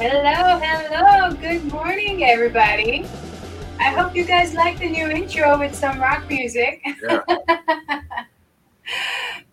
Hello, hello. Good morning, everybody. I hope you guys like the new intro with some rock music. Yeah.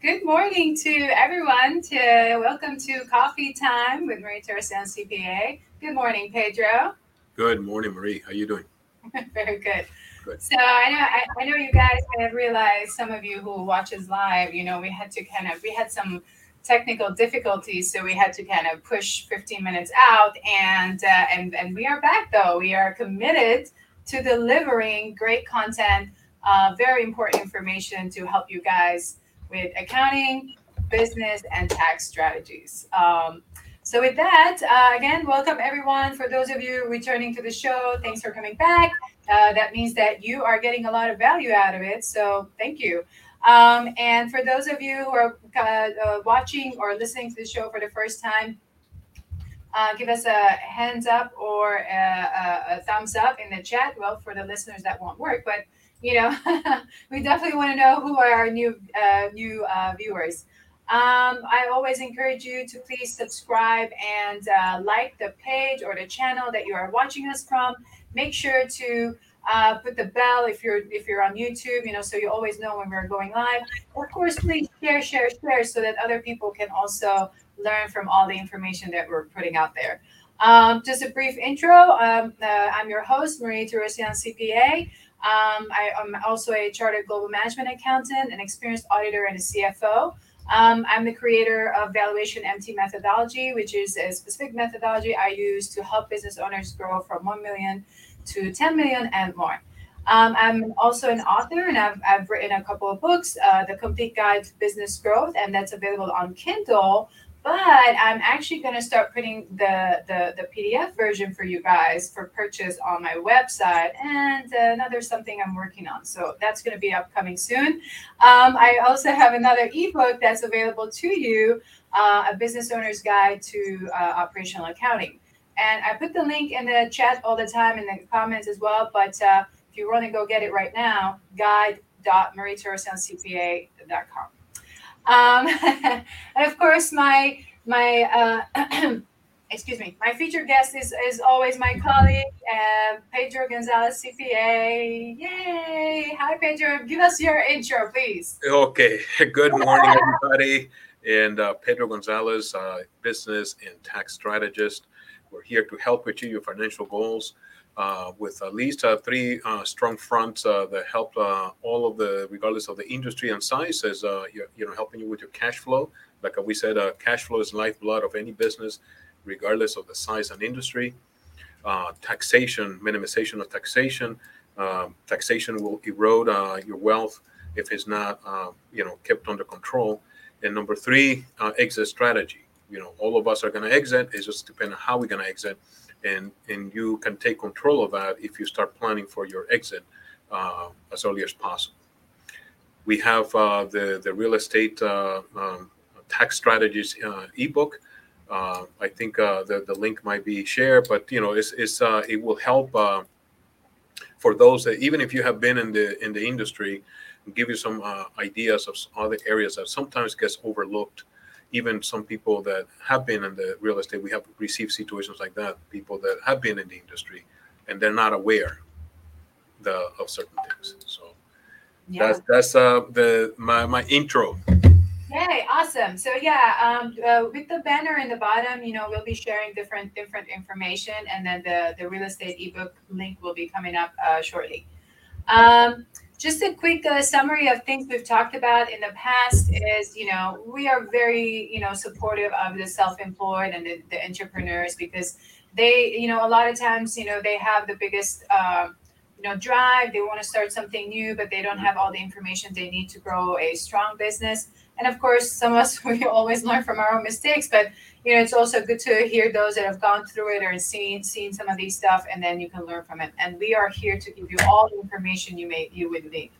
Good morning to everyone. To welcome to Coffee Time with Marie Teresa CPA. Good morning, Pedro. Good morning, Marie. How you doing? Very good. Good. So I know I, I know you guys have realized some of you who watches live. You know we had to kind of we had some technical difficulties, so we had to kind of push 15 minutes out. And uh, and and we are back though. We are committed to delivering great content, uh, very important information to help you guys with accounting, business, and tax strategies. Um, so with that, uh, again, welcome everyone. For those of you returning to the show, thanks for coming back. Uh, that means that you are getting a lot of value out of it. So thank you. Um, and for those of you who are uh, uh, watching or listening to the show for the first time, uh, give us a hands up or a, a, a, thumbs up in the chat. Well, for the listeners, that won't work, but you know, we definitely want to know who are our new uh, new uh, viewers. Um, I always encourage you to please subscribe and uh, like the page or the channel that you are watching us from. Make sure to uh, put the bell if you're if you're on YouTube, you know, so you always know when we're going live. Of course, please share, share, share, so that other people can also learn from all the information that we're putting out there. Um, just a brief intro. Um, uh, I'm your host, Marie Teresian CPA. Um, I, am also a chartered global management accountant, an experienced auditor, and a CFO. Um, I'm the creator of Valuation MT methodology, which is a specific methodology I use to help business owners grow from 1 million to 10 million and more. Um, I'm also an author and I've, I've written a couple of books, uh, The Complete Guide to Business Growth, and that's available on Kindle but I'm actually going to start putting the, the, the PDF version for you guys for purchase on my website and another something I'm working on. So that's going to be upcoming soon. Um, I also have another ebook that's available to you, uh, a business owner's guide to uh, operational accounting. And I put the link in the chat all the time in the comments as well. But uh, if you want to go get it right now, guide.marieterresoundcpa.com. Um, and of course, my my uh, excuse me, my featured guest is is always my colleague uh, Pedro Gonzalez, CPA. Yay! Hi, Pedro. Give us your intro, please. Okay. Good morning, everybody. And uh, Pedro Gonzalez, uh, business and tax strategist. We're here to help achieve your financial goals uh, with at least uh, three uh, strong fronts uh, that help uh, all of the, regardless of the industry and size, you, you know, helping you with your cash flow. Like we said, cash flow is lifeblood of any business, regardless of the size and industry. taxation, minimization of taxation. Um, taxation will erode your wealth if it's not, you know, kept under control. And number three, exit strategy. You know, all of us are going to exit. It's just depending on how we're going to exit and and you can take control of that if you start planning for your exit uh, as early as possible. We have uh, the the real estate uh, um, tax strategies uh, ebook. Uh, I think uh, the the link might be shared, but you know, it's, it's it will help for those that even if you have been in the in the industry, give you some ideas of other areas that sometimes gets overlooked even some people that have been in the real estate, we have received situations like that. People that have been in the industry and they're not aware the of certain things. So yeah. that's that's uh the my my intro. Yay! Awesome. So yeah, um, uh, with the banner in the bottom, you know, we'll be sharing different different information, and then the the real estate ebook link will be coming up uh, shortly. Um, just a quick uh, summary of things we've talked about in the past is you know we are very you know supportive of the self-employed and the, the entrepreneurs because they you know a lot of times you know they have the biggest uh, you know drive. They want to start something new but they don't have all the information they need to grow a strong business and of course some of us we always learn from our own mistakes but you know it's also good to hear those that have gone through it or seen seen some of these stuff and then you can learn from it. And we are here to give you all the information you may you would need.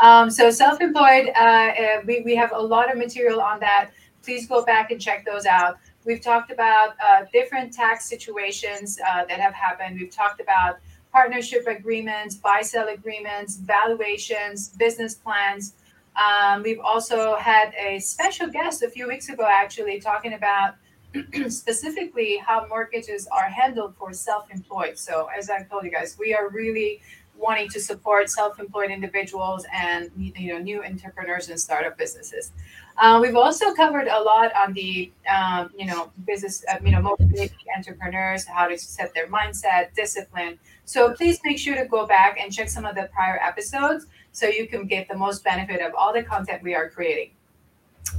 Um, so self-employed uh, uh, we, we have a lot of material on that. Please go back and check those out. We've talked about uh, different tax situations uh, that have happened. We've talked about partnership agreements buy sell agreements valuations business plans um, we've also had a special guest a few weeks ago, actually, talking about specifically how mortgages are handled for self-employed. So as I told you guys, we are really wanting to support self-employed individuals and you know new entrepreneurs and startup businesses. Uh, we've also covered a lot on the um, you know business uh, you know motivating entrepreneurs, how to set their mindset, discipline. So please make sure to go back and check some of the prior episodes so you can get the most benefit of all the content we are creating.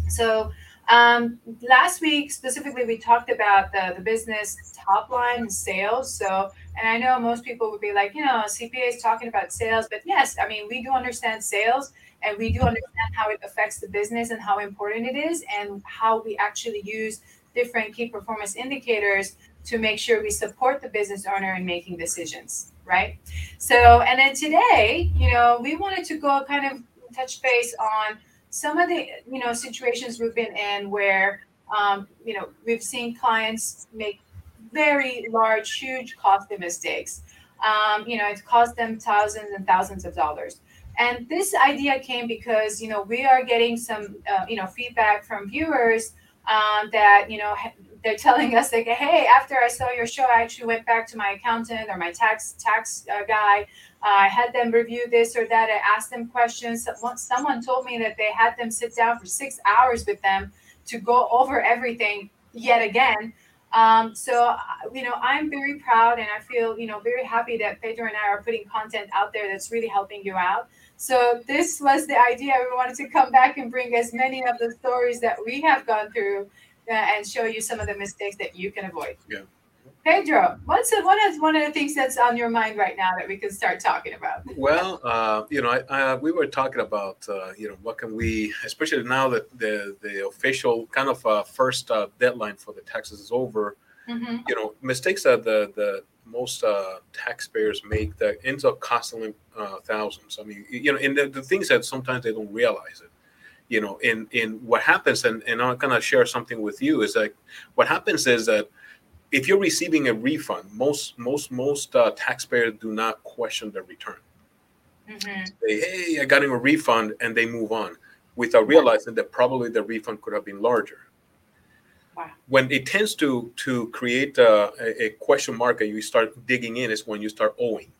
So um, last week specifically, we talked about the, the business top line sales. So, and I know most people would be like, you know, CPA is talking about sales, but yes, I mean, we do understand sales and we do understand how it affects the business and how important it is and how we actually use different key performance indicators to make sure we support the business owner in making decisions right? So and then today you know we wanted to go kind of touch base on some of the you know situations we've been in where um, you know we've seen clients make very large huge costly mistakes. Um, you know it cost them thousands and thousands of dollars. And this idea came because you know we are getting some uh, you know feedback from viewers um, that you know they're telling us like hey after i saw your show i actually went back to my accountant or my tax tax uh, guy I had them review this or that. I asked them questions. Someone told me that they had them sit down for six hours with them to go over everything yet again. Um, so, uh, you know, I'm very proud and I feel, you know, very happy that Pedro and I are putting content out there that's really helping you out. So, this was the idea. We wanted to come back and bring as many of the stories that we have gone through uh, and show you some of the mistakes that you can avoid. Yeah. Pedro, what's a, what is one of the things that's on your mind right now that we can start talking about? Well, uh, you know, I, I, we were talking about, uh, you know, what can we, especially now that the the official kind of uh, first uh, deadline for the taxes is over. Mm-hmm. You know, mistakes that the the most uh, taxpayers make that ends up costing them uh, thousands. I mean, you know, and the, the things that sometimes they don't realize it you know in in what happens and, and i'm going to share something with you is that what happens is that if you're receiving a refund, most most most uh, taxpayers do not question the return. Mm-hmm. Say, hey, I got him a refund, and they move on without realizing that probably the refund could have been larger. Wow. When it tends to to create a, a, question mark and you start digging in is when you start owing.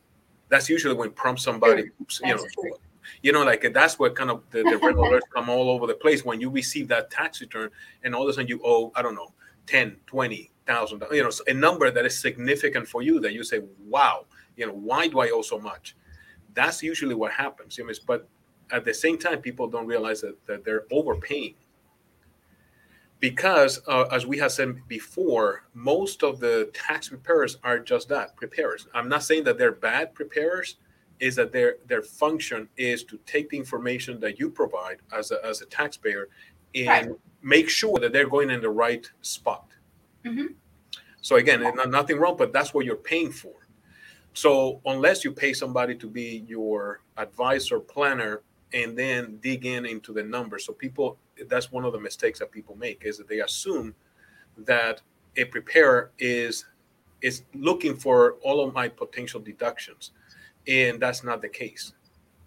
That's usually when prompts somebody, true. you know, true. You know, like that's where kind of the, the red alerts come all over the place when you receive that tax return and all of a sudden you owe, I don't know, 10, 20, thousand, you know, a number that is significant for you that you say, wow, you know, why do I owe so much? That's usually what happens. You know, but at the same time, people don't realize that, that they're overpaying because uh, as we have said before most of the tax preparers are just that preparers i'm not saying that they're bad preparers is that their their function is to take the information that you provide as a, as a taxpayer and right. make sure that they're going in the right spot mm-hmm. So again, nothing wrong, but that's what you're paying for. So unless you pay somebody to be your advisor planner and then dig in into the numbers, so people that's one of the mistakes that people make is that they assume that a preparer is is looking for all of my potential deductions, and that's not the case.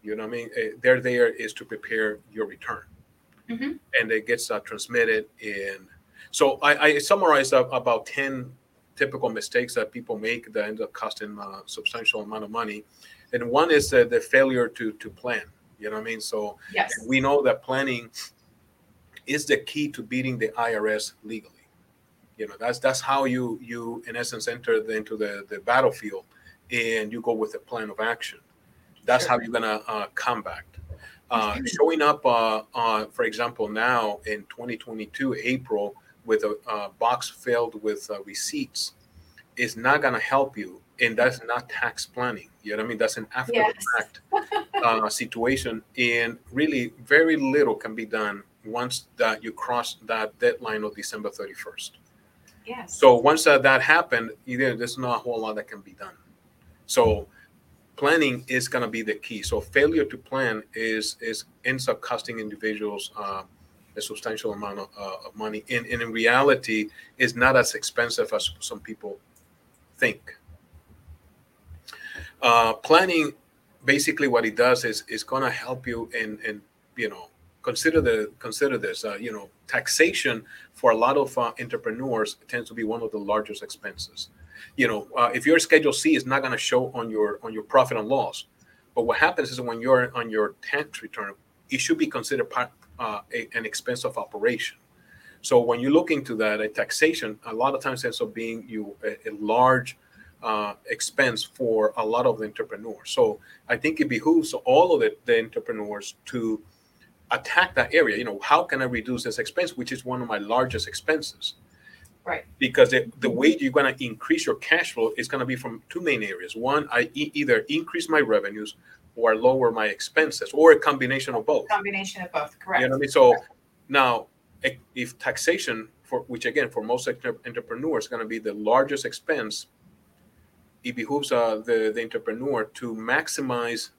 You know what I mean? Eh, they're there is to prepare your return, mm-hmm. and it gets uh, transmitted in. So I, I summarized about ten typical mistakes that people make that end up costing a substantial amount of money. And one is uh, the failure to to plan. You know what I mean? So yes. we know that planning is the key to beating the IRS legally. You know, that's that's how you you in essence enter the, into the the battlefield, and you go with a plan of action. That's sure. how you're gonna uh, combat. Uh, showing up, uh, uh, for example, now in 2022 April, with a uh, box filled with uh, receipts is not going to help you and that's not tax planning you know what i mean that's an after yes. the fact uh, situation and really very little can be done once that you cross that deadline of december 31st yes so once that, that happened either there's not a whole lot that can be done so planning is going to be the key so failure to plan is is ends up costing individuals uh, a substantial amount of, uh, of money, and, and in reality, is not as expensive as some people think. Uh, planning, basically, what it does is is going to help you in in you know consider the consider this. Uh, you know, taxation for a lot of uh, entrepreneurs tends to be one of the largest expenses. You know, uh, if your Schedule C is not going to show on your on your profit and loss, but what happens is when you're on your tax return, it should be considered part, uh, a, an expense of operation. So when you look into that, a taxation a lot of times ends up being you a, a large uh, expense for a lot of the entrepreneurs. So I think it behooves all of the, the entrepreneurs to attack that area. You know, how can I reduce this expense, which is one of my largest expenses? Right. Because it, the way you're going to increase your cash flow is going to be from two main areas. One, I e- either increase my revenues or lower my expenses, or a combination of both. Combination of both, correct. You know what I mean? So now, if taxation, for which again for most entrepreneurs, is going to be the largest expense, it behooves uh, the the entrepreneur to maximize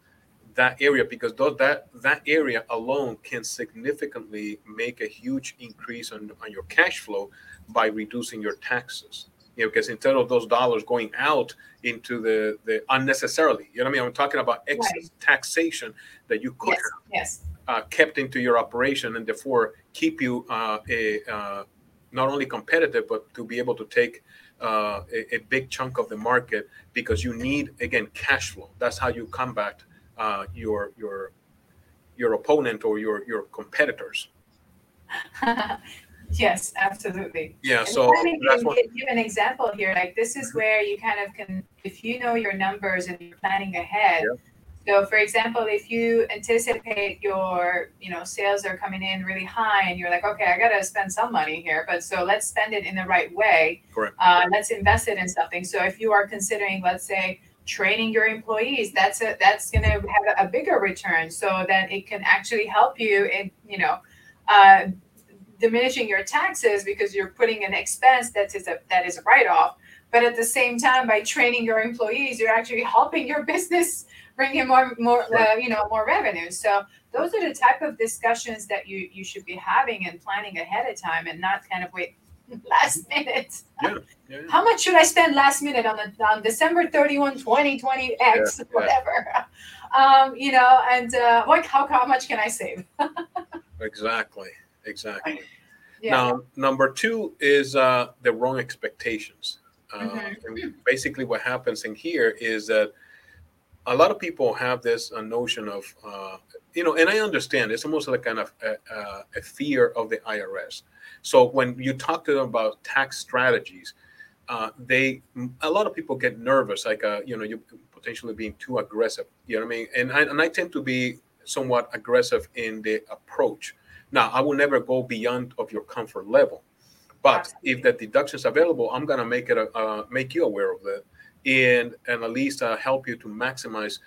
that area because that that area alone can significantly make a huge increase on, on your cash flow by reducing your taxes you know because instead of those dollars going out into the the unnecessarily you know what i mean i'm talking about excess right. taxation that you could yes, yes. Uh, kept into your operation and therefore keep you uh, a uh, not only competitive but to be able to take uh, a, a, big chunk of the market because you need again cash flow that's how you combat uh, your your your opponent or your your competitors. yes, absolutely. Yeah. And so that's one. Give an example here. Like this is where you kind of can, if you know your numbers and you're planning ahead. Yeah. So, for example, if you anticipate your, you know, sales are coming in really high, and you're like, okay, I gotta spend some money here, but so let's spend it in the right way. Correct. Uh, let's invest it in something. So, if you are considering, let's say, training your employees that's a, that's going to have a, bigger return so that it can actually help you in you know uh, diminishing your taxes because you're putting an expense that is a that is a write-off but at the same time by training your employees you're actually helping your business bring in more more uh, you know more revenue so those are the type of discussions that you you should be having and planning ahead of time and not kind of wait last minute. Yeah, yeah, How much should I spend last minute on the on December 31, 2020 X, yeah, whatever? Um, you know, and uh, like how, how much can I save? exactly. Exactly. Now, number two is uh, the wrong expectations. Uh, mm-hmm. basically, what happens in here is that a lot of people have this uh, notion of, uh, you know, and I understand it's almost like kind of a, a, fear of the IRS. So when you talk to them about tax strategies, uh, they a lot of people get nervous, like uh, you know, you potentially being too aggressive. You know what I mean? And I, and I tend to be somewhat aggressive in the approach. Now, I will never go beyond of your comfort level, but if the deductions available, I'm gonna make it a, uh, make you aware of that and and at least uh, help you to maximize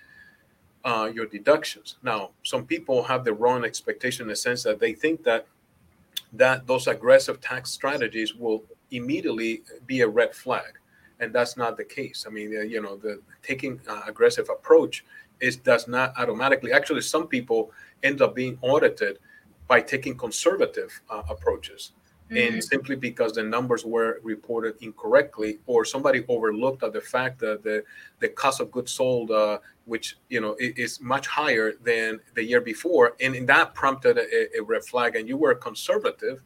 uh, your deductions. Now, some people have the wrong expectation in the sense that they think that that those aggressive tax strategies will immediately be a red flag, and that's not the case. I mean, uh, you know, the taking uh, aggressive approach is does not automatically. Actually, some people end up being audited by taking conservative uh, approaches mm-hmm. and simply because the numbers were reported incorrectly or somebody overlooked at the fact that the the cost of goods sold uh, which you know is much higher than the year before and, and that prompted a, a, red flag and you were conservative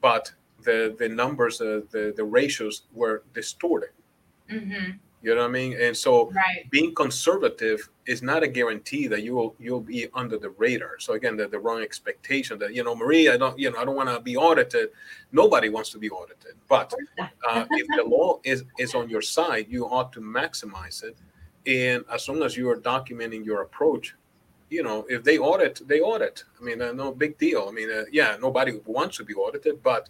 but the the numbers uh, the the ratios were distorted mm-hmm. You know what I mean? And so right. being conservative is not a guarantee that you will you'll be under the radar. So again, the, the wrong expectation that you know, Marie, I don't you know I don't want to be audited. Nobody wants to be audited, but uh, if the law is is on your side, you ought to maximize it. And as long as you are documenting your approach, you know, if they audit, they audit. I mean, uh, no big deal. I mean, uh, yeah, nobody wants to be audited, but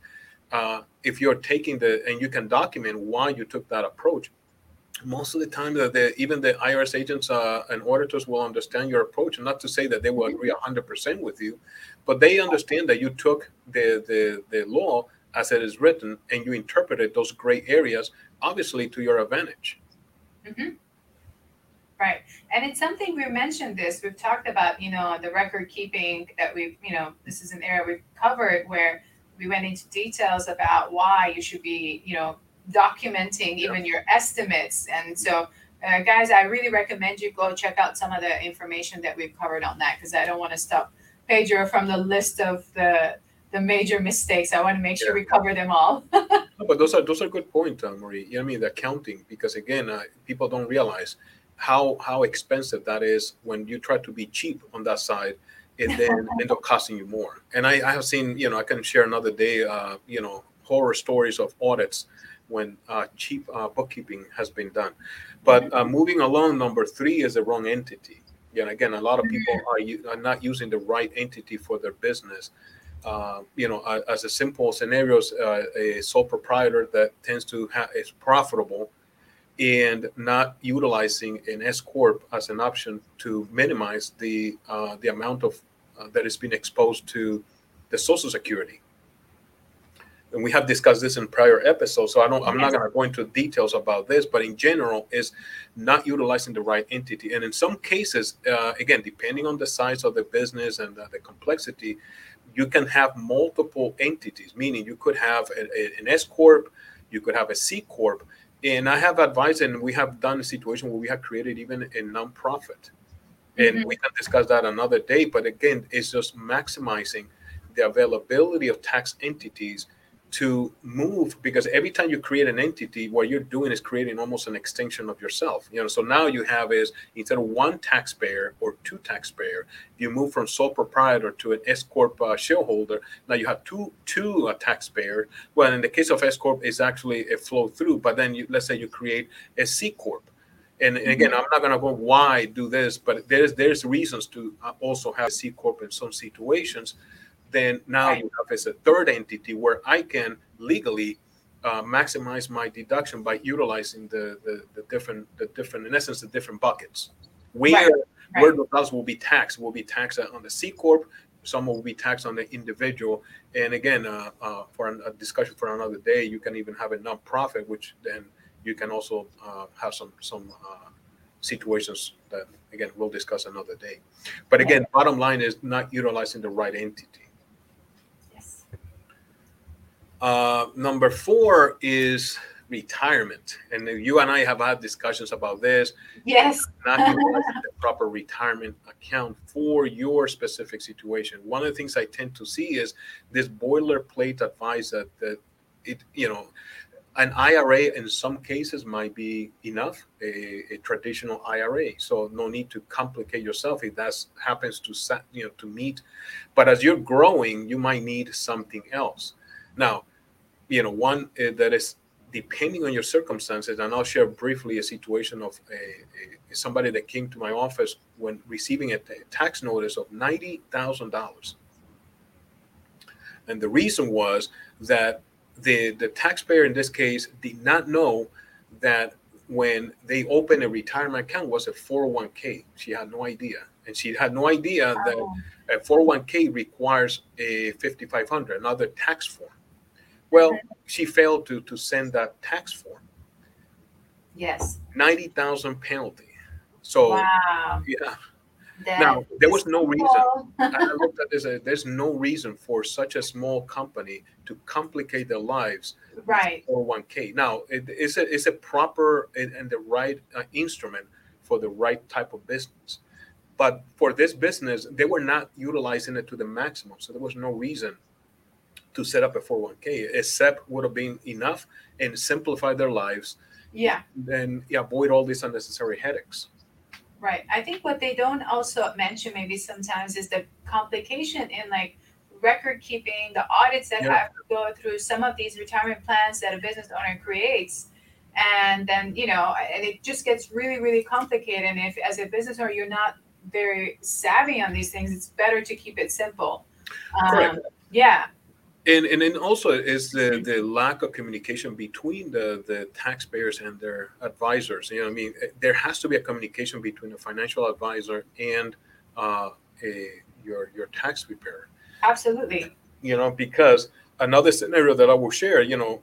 uh, if you're taking the and you can document why you took that approach most of the time that the, even the IRS agents uh, and auditors will understand your approach, and not to say that they will agree 100% with you, but they understand that you took the, the, the law as it is written and you interpreted those gray areas, obviously to your advantage. Mm-hmm. Right. And it's something we mentioned this. We've talked about, you know, the record keeping that we've, you know, this is an area we've covered where we went into details about why you should be, you know, documenting even your estimates. And so, uh, guys, I really recommend you go check out some of the information that we've covered on that because I don't want to stop Pedro from the list of the the major mistakes. I want to make sure yeah. we cover them all. no, but those are those are good points, uh, Marie. You know I mean the accounting because again, uh, people don't realize how how expensive that is when you try to be cheap on that side and then end up costing you more. And I, I have seen, you know, I can share another day, uh, you know, horror stories of audits when uh, cheap uh, bookkeeping has been done. But uh, moving along, number three is the wrong entity. And again, a lot of people mm-hmm. are, are not using the right entity for their business. Uh, you know, as a simple scenarios, uh, a sole proprietor that tends to have is profitable and not utilizing an S corp as an option to minimize the uh, the amount of uh, that has been exposed to the Social Security. And we have discussed this in prior episodes, so I don't. I'm not going to go into details about this, but in general, is not utilizing the right entity. And in some cases, uh, again, depending on the size of the business and the, the complexity, you can have multiple entities. Meaning, you could have a, a, an S corp, you could have a C corp, and I have advised, and we have done a situation where we have created even a nonprofit, and mm-hmm. we can discuss that another day. But again, it's just maximizing the availability of tax entities to move because every time you create an entity what you're doing is creating almost an extension of yourself you know? So now you have is instead of one taxpayer or two taxpayer you move from sole proprietor to an s corp uh, shareholder. Now you have two two uh, taxpayers well in the case of s corp it's actually a flow through but then you let's say you create a c corp. And, and again i'm not going to go why do this? But there's there's reasons to uh, also have a c corp in some situations then now right. you have as a third entity where I can legally uh, maximize my deduction by utilizing the, the, the different the different in essence the different buckets where right. Right. where the dollars will be taxed will be taxed on the C corp some will be taxed on the individual and again uh, uh, for an, a discussion for another day you can even have a nonprofit which then you can also uh, have some some uh, situations that again we'll discuss another day but again bottom line is not utilizing the right entity uh, number four is retirement, and you and I have had discussions about this. Yes, not the proper retirement account for your specific situation. One of the things I tend to see is this boilerplate advice that that it you know an IRA in some cases might be enough, a, a, traditional IRA. So no need to complicate yourself if that happens to you know to meet. But as you're growing, you might need something else. Now, you know, one uh, that is depending on your circumstances, and I'll share briefly a situation of a, a somebody that came to my office when receiving a, a tax notice of ninety thousand dollars, and the reason was that the the taxpayer in this case did not know that when they opened a retirement account was a 401k. She had no idea, and she had no idea that a 401k requires a 5500, another tax form. Well, she failed to to send that tax form. Yes. Ninety thousand penalty. So wow. yeah. That now there was no reason. I looked at this. Uh, there's no reason for such a small company to complicate their lives. Right. 401k. Now it, it's a it's a proper and, and the right uh, instrument for the right type of business. But for this business, they were not utilizing it to the maximum, so there was no reason to set up a 401k. except would have been enough and simplify their lives. Yeah. Then yeah, avoid all these unnecessary headaches. Right. I think what they don't also mention maybe sometimes is the complication in like record keeping, the audits that have to go through some of these retirement plans that a business owner creates. And then, you know, and it just gets really, really complicated. And if as a business owner you're not very savvy on these things, it's better to keep it simple. Um, yeah and and then also is the the lack of communication between the the taxpayers and their advisors. You know i mean eh, there has to be a communication between a financial advisor and uh, a your your tax preparer. Absolutely. You know because another scenario that i will share you know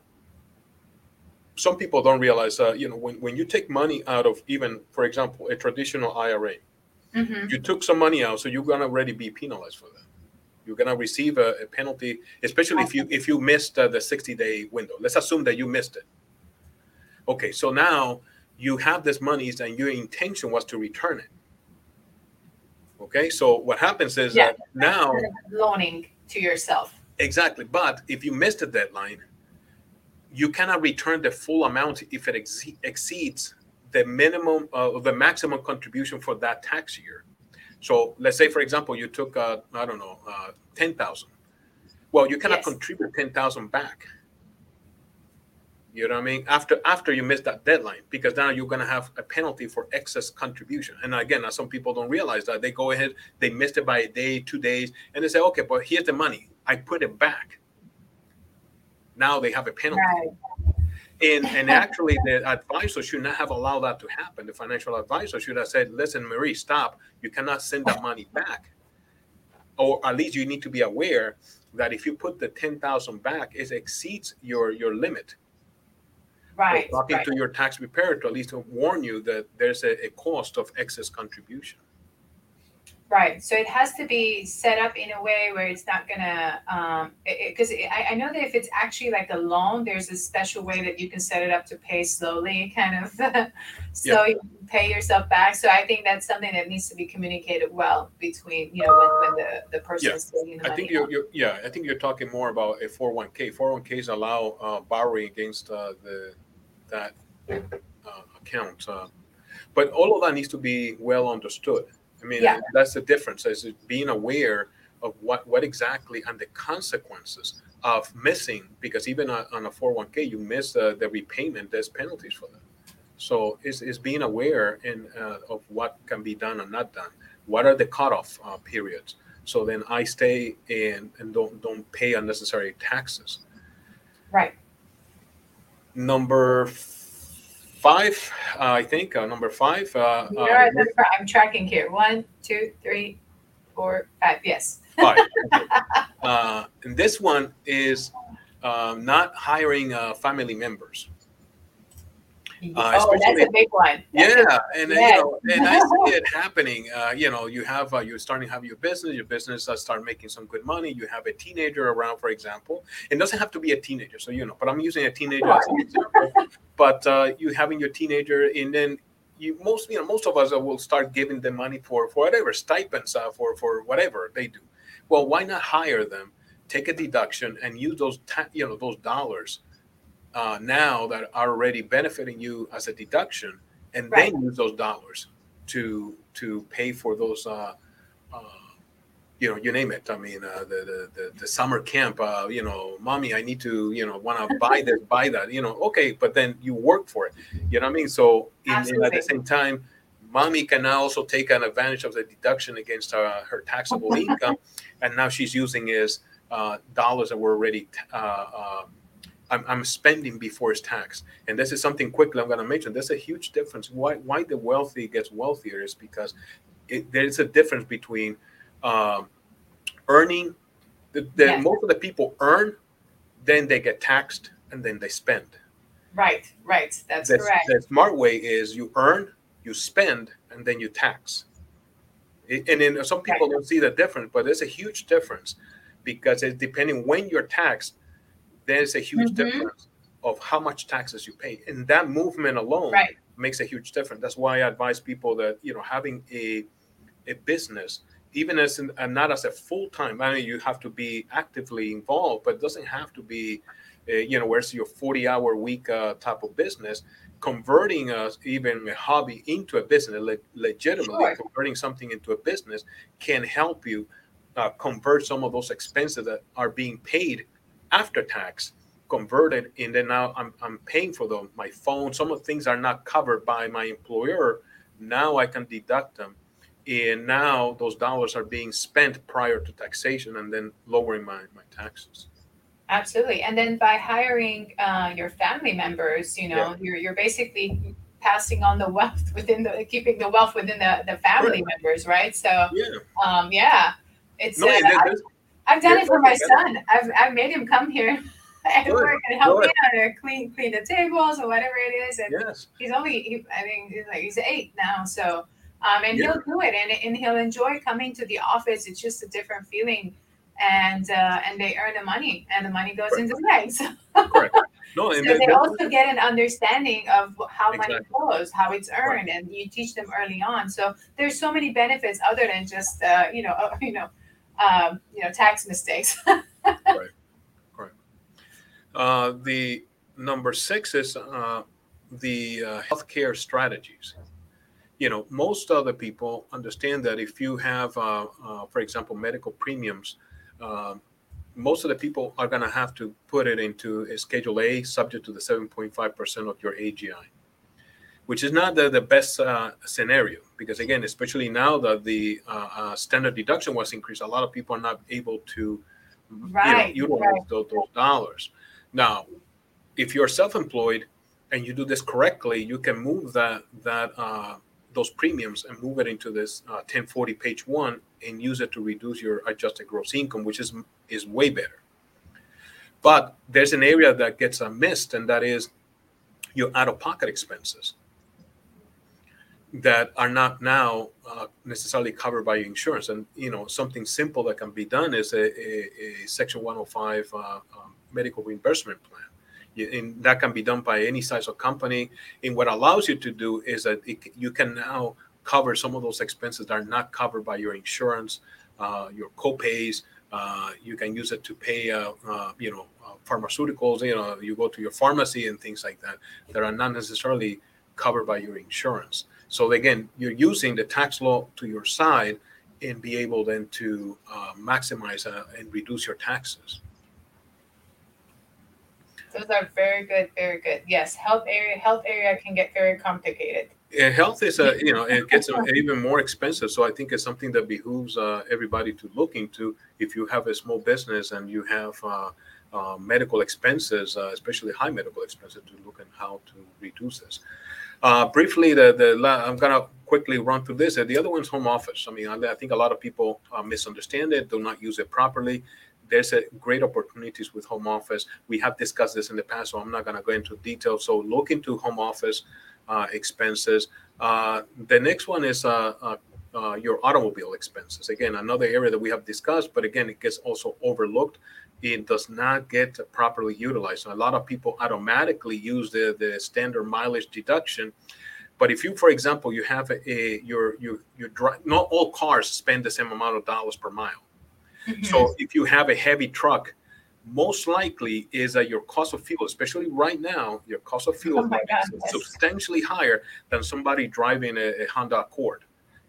some people don't realize uh, you know when, when you take money out of even for example a traditional ira mm-hmm. you took some money out so you're going to already be penalized for that you're gonna receive a, a penalty, especially if you if you missed uh, the 60 day window. Let's assume that you missed it. Okay, so now you have this money and your intention was to return it. Okay, so what happens is Yeah. that now loaning to yourself. exactly, but if you missed the deadline, you cannot return the full amount if it exe- exceeds the minimum uh, the maximum contribution for that tax year. So let's say, for example, you took uh, I don't know uh, ten thousand. Well, you cannot Yes. contribute ten thousand back. You know what I mean? After after you miss that deadline, because now you're gonna have a penalty for excess contribution. And again, some people don't realize that they go ahead, they missed it by a day, two days, and they say, okay, but here's the money. I put it back. Now they have a penalty. Right. And and actually, the advisor should not have allowed that to happen. The financial advisor should have said, "Listen, Marie, stop. You cannot send that money back, or at least you need to be aware that if you put the ten thousand back, it exceeds your your limit." Right. talking right. to your tax preparer to at least warn you that there's a, a cost of excess contribution. Right. So it has to be set up in a way where it's not gonna, um, because I, I know that if it's actually like a loan, there's a special way that you can set it up to pay slowly, kind of, so you pay yourself back. So I think that's something that needs to be communicated well between, you know, when, when the, the person Yeah. is taking the I think you're, you're yeah. I think you're talking more about a 401k. 401ks allow uh, borrowing against uh, the that uh, account, uh, but all of that needs to be well understood. I mean, Yeah. that's the difference. Is it being aware of what what exactly and the consequences of missing because even on a 401k you miss uh, the repayment. There's penalties for that. So it's, is being aware in uh, of what can be done and not done. What are the cutoff uh, periods? so then I stay in and don't don't pay unnecessary taxes. Right. Number five, uh, I think uh, number five. Uh, uh, I'm tracking here. One, two, three, four, five. Yes. five. okay. uh, and this one is um, not hiring uh, family members. Uh, oh, that's a big one. That's a- Yeah, and uh, Yes. you know, and I see it happening. Uh, you know, you have uh, you're starting to have your business. Your business uh, start making some good money. You have a teenager around, for example. It doesn't have to be a teenager, so you know. But I'm using a teenager as an example. But uh, you having your teenager, and then you most you know most of us uh, will start giving them money for for whatever stipends uh, for for whatever they do. Well, why not hire them? Take a deduction and use those ta- you know those dollars uh, now that are already benefiting you as a deduction, and Right. then use those dollars to to pay for those. Uh, uh, you know, you name it. I mean, uh, the, the the the summer camp. Uh, you know, mommy, I need to. You know, want to buy this, buy that. You know, okay, but then you work for it. You know what I mean? So, in, and at the same time, mommy can now also take an advantage of the deduction against uh, her taxable income, and now she's using is uh, dollars that were already uh, um, I'm, I'm spending before it's taxed. And this is something quickly I'm going to mention. There's a huge difference. Why why the wealthy gets wealthier is because it, there is a difference between um, earning. The, the, Yeah. Most of the people earn, then they get taxed, and then they spend. Right. Right. That's The, correct. the smart way is you earn, you spend, and then you tax. It- and then some people don't see the difference, but there's a huge difference because it's depending when you're taxed, there's a huge Mhm. difference of how much taxes you pay. And that movement alone Right. makes a huge difference. That's why I advise people that, you know, having a a business, even as in, not as a full time, I mean, you have to be actively involved, but it doesn't have to be, uh, you know, where's your 40 hour week uh, type of business. Converting us even a hobby into a business, le- legitimately Sure. converting something into a business can help you uh, convert some of those expenses that are being paid after tax converted and then now I'm, I'm paying for them my phone. Some of the things are not covered by my employer. Now i can deduct them. And now those dollars are being spent prior to taxation and then lowering my, my taxes. Absolutely. And then by hiring uh, your family members, you know, you're you're basically passing on the wealth within the keeping the wealth within the, the family members, right? So yeah. um, yeah, it's no uh, and then I, there's- I've done it for my son. I've I've made him come here at Good. work and help Good. me out and clean clean the tables or whatever it is. And yes he's only he, I think he's like he's eight now, so um, and Yeah. he'll do it and and he'll enjoy coming to the office. It's just a different feeling. And uh, and they earn the money, and the money goes Right. into the bank. So correct No, so and they then- also get an understanding of how money Exactly. flows, how it's earned, and you teach them early on. So there's so many benefits other than just uh, you know uh, you know um, you know tax mistakes. Right, right. Uh, the number six is uh, the uh, healthcare strategies. You know, most other people understand that if you have, uh, uh, for example, medical premiums, uh, most of the people are going to have to put it into a Schedule A, subject to the 7.5% of your AGI, which is not the, the best uh, scenario because, again, especially now that the uh, uh, standard deduction was increased, a lot of people are not able to Right, you know, utilize those, those dollars. Now, if you're self-employed and you do this correctly, you can move that that uh, those premiums and move it into this uh, 1040 page one and use it to reduce your adjusted gross income, which is is way better. But there's an area that gets uh, missed, and that is your out-of-pocket expenses that are not now uh, necessarily covered by insurance. And you know, something simple that can be done is a, a, a Section 105 uh, um, medical reimbursement plan. And that can be done by any size of company. And what allows you to do is that it, you can now cover some of those expenses that are not covered by your insurance, uh, your copays. Uh, you can use it to pay, uh, uh, you know, pharmaceuticals. You know, you go to your pharmacy and things like that that are not necessarily covered by your insurance. So again, you're using the tax law to your side and be able then to uh, maximize uh, and reduce your taxes. Those are very good, very good. Yes, health area health area can get very complicated. Uh, health is a you know it gets uh, even more expensive. So I think it's something that behooves uh, everybody to look into. If you have a small business and you have uh, medical expenses, uh, especially high medical expenses, to look at how to reduce this. Uh, briefly, the the I'm gonna quickly run through this. Uh, The other one's home office. I mean, I, I think a lot of people uh, misunderstand it, do not use it properly. There's a great opportunities with home office. We have discussed this in the past, so I'm not gonna go into detail. So look into home office uh, expenses. The next one is uh, your automobile expenses. Again, another area that we have discussed, but again, it gets also overlooked. It does not get properly utilized. So a lot of people automatically use the, the standard mileage deduction. But if you, for example, you have a, a your your your drive, not all cars spend the same amount of dollars per mile. Mm-hmm. So if you have a heavy truck, most likely is that your cost of fuel, especially right now, your cost of fuel Oh my God, is yes. substantially higher than somebody driving a, a Honda Accord.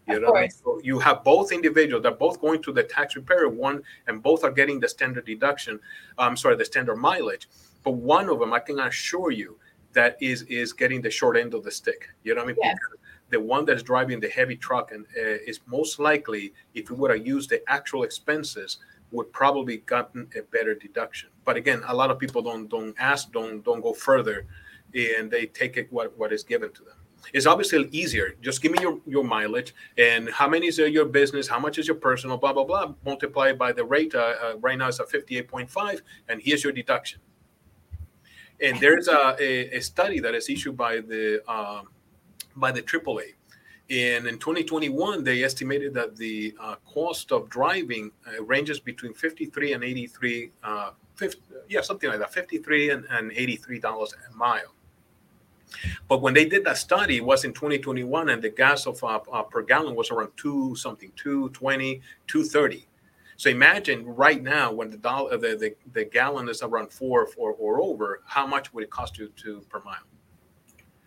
You know what I mean? So you have both individuals, they're both going to the tax preparer one, and both are getting the standard deduction. I'm sorry, the standard mileage. But one of them, I can assure you, that is is getting the short end of the stick. You know what I mean? Yes. The one that's driving the heavy truck and uh, is most likely, if we would have used the actual expenses, would probably gotten a better deduction. But again, a lot of people don't don't ask, don't don't go further, and they take it what what is given to them. It's obviously easier. Just give me your, your mileage and how many is uh, your business, how much is your personal, blah blah blah. Multiply by the rate. Uh, uh, right now it's at fifty eight point five, and here's your deduction. And there's a, a, a study that is issued by the um, by the AAA. And in 2021, they estimated that the uh, cost of driving uh, ranges between 53 and 83, uh, 50, yeah, something like that, 53 and, and 83 dollars a mile. But when they did that study, it was in 2021, and the gas of uh, uh, per gallon was around two something, 220, 230. So imagine right now when the dollar, the, the, the gallon is around four or, or over, how much would it cost you to per mile?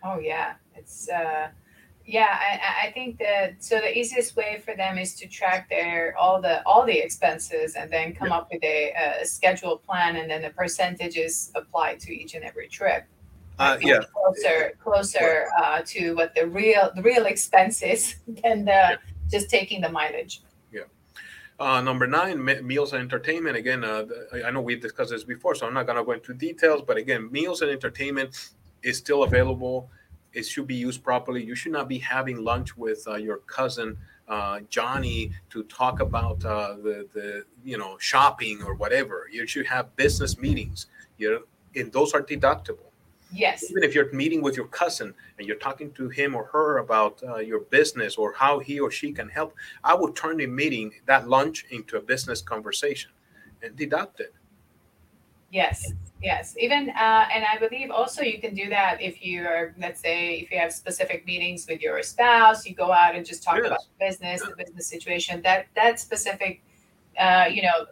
Oh yeah, it's uh, yeah. I, I- I think that so the easiest way for them is to track their all the all the expenses and then come Yeah. up with a, a scheduled plan and then the percentages apply to each and every trip. Uh, yeah, closer closer uh, to what the real the real expense is than the just taking the mileage. Uh, number nine, me- meals and entertainment. Again, uh, the- I know we've discussed this before, so I'm not going to go into details. But again, meals and entertainment is still available. It should be used properly. You should not be having lunch with uh, your cousin uh, Johnny to talk about uh, the the you know shopping or whatever. You should have business meetings. You know, and those are deductible Yes. even if you're meeting with your cousin and you're talking to him or her about uh, your business or how he or she can help, I would turn the meeting, that lunch, into a business conversation and deduct it. Yes. Yes, even uh, and I believe also you can do that if you are, let's say, if you have specific meetings with your spouse, you go out and just talk Yes. about business, Yeah. the business situation. That that specific, uh, you know,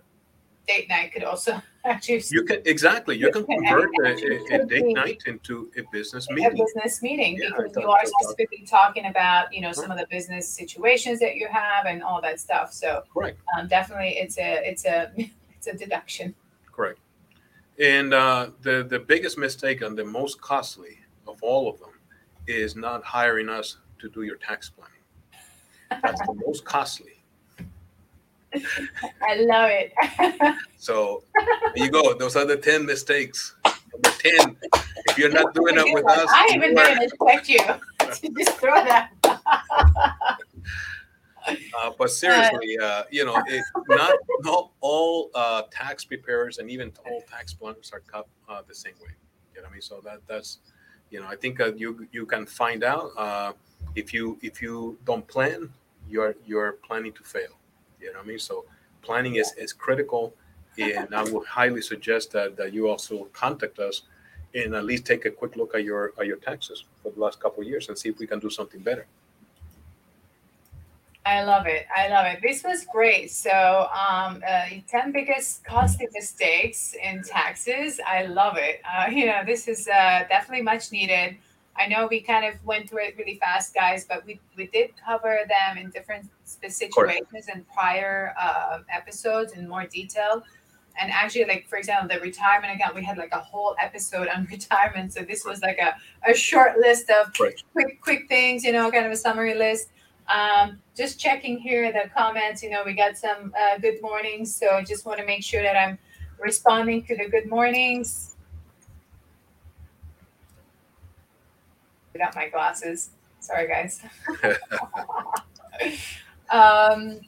date night could also actually You can exactly. You can convert a, a, a date night into a business a meeting. business meeting Yeah, because you are specifically talking about you know some of the business situations that you have and all that stuff. So Correct. um, definitely, it's a it's a it's a deduction. Correct. And uh, the the biggest mistake and the most costly of all of them is not hiring us to do your tax planning. That's the most costly. I love it. So there you go. Those are the ten mistakes. Number ten. If you're not doing it with us, I even didn't expect you to just throw that. Uh, but seriously, uh, you know, it, not not all uh, tax preparers and even all tax planners are cut uh, the same way. You know what I mean? So that that's, you know, I think uh, you you can find out uh, if you if you don't plan, you're you're planning to fail. You know what I mean? So planning is is critical, and I would highly suggest that that you also contact us and at least take a quick look at your at your taxes for the last couple of years and see if we can do something better. I love it. I love it. This was great. So, um, uh, 10 biggest costly mistakes in taxes. I love it. Uh, you know, this is uh, definitely much needed. I know we kind of went through it really fast, guys, but we, we did cover them in different situations and prior uh, episodes in more detail. And actually, like for example, the retirement account, we had like a whole episode on retirement. So this was like a, a short list of Right. quick quick things, you know, kind of a summary list. Um, just checking here the comments, you know, we got some uh, good mornings. So I just want to make sure that I'm responding to the good mornings. Without my glasses. Sorry, guys. um,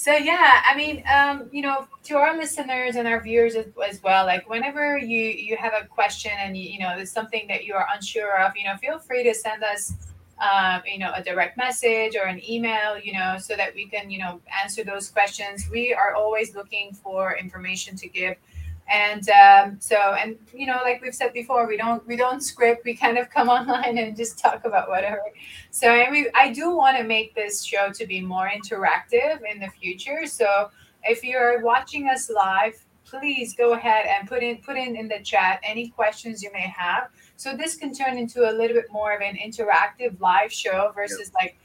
so yeah, I mean, um, you know, to our listeners and our viewers as, as well, like whenever you you have a question and you, you know there's something that you are unsure of, you know, feel free to send us, um, you know, a direct message or an email, you know, so that we can, you know, answer those questions. We are always looking for information to give and um, so and you know like we've said before we don't we don't script we kind of come online and just talk about whatever. So I mean, I do want to make this show to be more interactive in the future. So if you're watching us live please go ahead and put in put in in the chat any questions you may have. So this can turn into a little bit more of an interactive live show versus like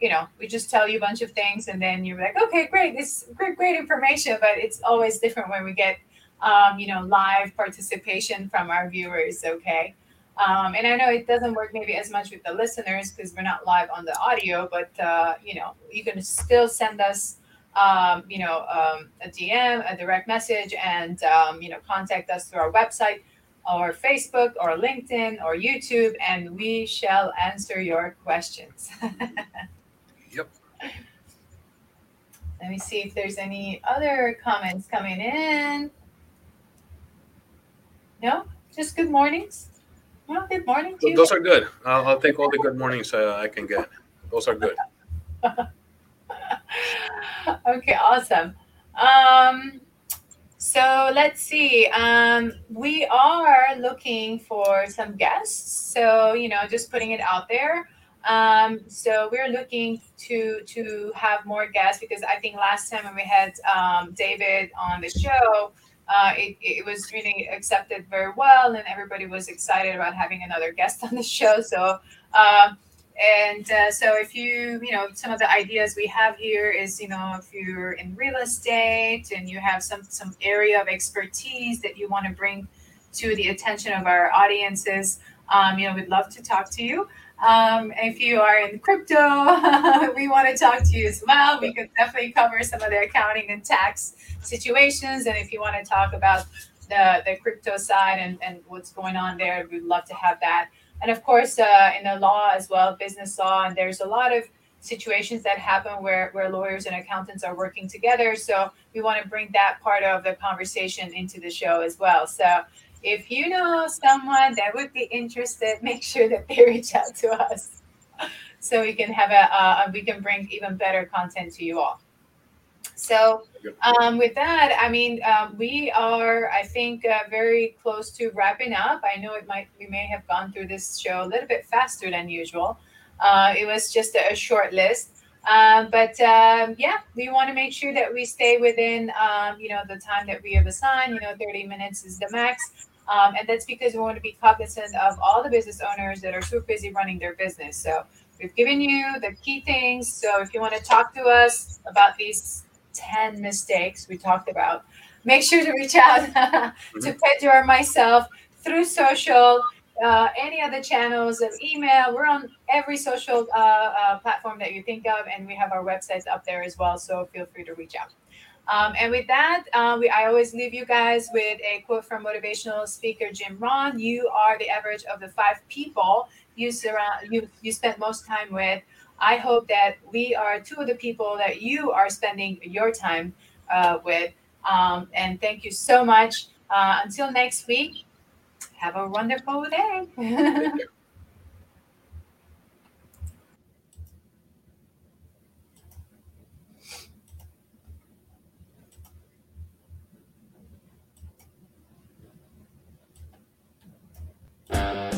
you know we just tell you a bunch of things and then you're like okay great this great great information but it's always different when we get um, you know, live participation from our viewers. Okay. Um, and I know it doesn't work maybe as much with the listeners because we're not live on the audio, but uh, you know, you can still send us, um, you know, um, a DM, a direct message, and um, you know, contact us through our website, or Facebook, or LinkedIn, or YouTube, and we shall answer your questions. Yep. Let me see if there's any other comments coming in. No, just good mornings. No, good morning to you. Those are good. I'll, I'll take all the good mornings uh, I can get. Those are good. okay, awesome. Um, so let's see. Um, we are looking for some guests. So you know, just putting it out there. Um, so we're looking to to have more guests because I think last time when we had um, David on the show, uh, it, it was really accepted very well, and everybody was excited about having another guest on the show. So. Um, and uh, so if you you know some of the ideas we have here is you know if you're in real estate and you have some some area of expertise that you want to bring to the attention of our audiences um, you know we'd love to talk to you um, if you are in crypto we want to talk to you as well. We could definitely cover some of the accounting and tax situations and if you want to talk about the, the crypto side and, and what's going on there we'd love to have that. And of course uh, in the law as well business law and there's a lot of situations that happen where, where lawyers and accountants are working together. So we want to bring that part of the conversation into the show as well. So if you know someone that would be interested make sure that they reach out to us so we can have a uh, we can bring even better content to you all So, um, with that, I mean, um, we are, I think, uh, very close to wrapping up. I know it might, we may have gone through this show a little bit faster than usual. Uh, it was just a, a short list. Um, but um, yeah, we want to make sure that we stay within, um, you know, the time that we have assigned. You know, 30 minutes is the max. Um, and that's because we want to be cognizant of all the business owners that are super busy running their business. So we've given you the key things. So if you want to talk to us about these 10 mistakes we talked about, make sure to reach out mm-hmm. to Pedro or myself through social uh, any other channels of email. We're on every social uh, uh, platform that you think of, and we have our websites up there as well. So feel free to reach out. Um, and with that, uh, we, I always leave you guys with a quote from motivational speaker Jim Rohn. You are the average of the five people you surround you you spend most time with. I hope that we are two of the people that you are spending your time uh, with. Um, and thank you so much. Uh, until next week, have a wonderful day. Yeah.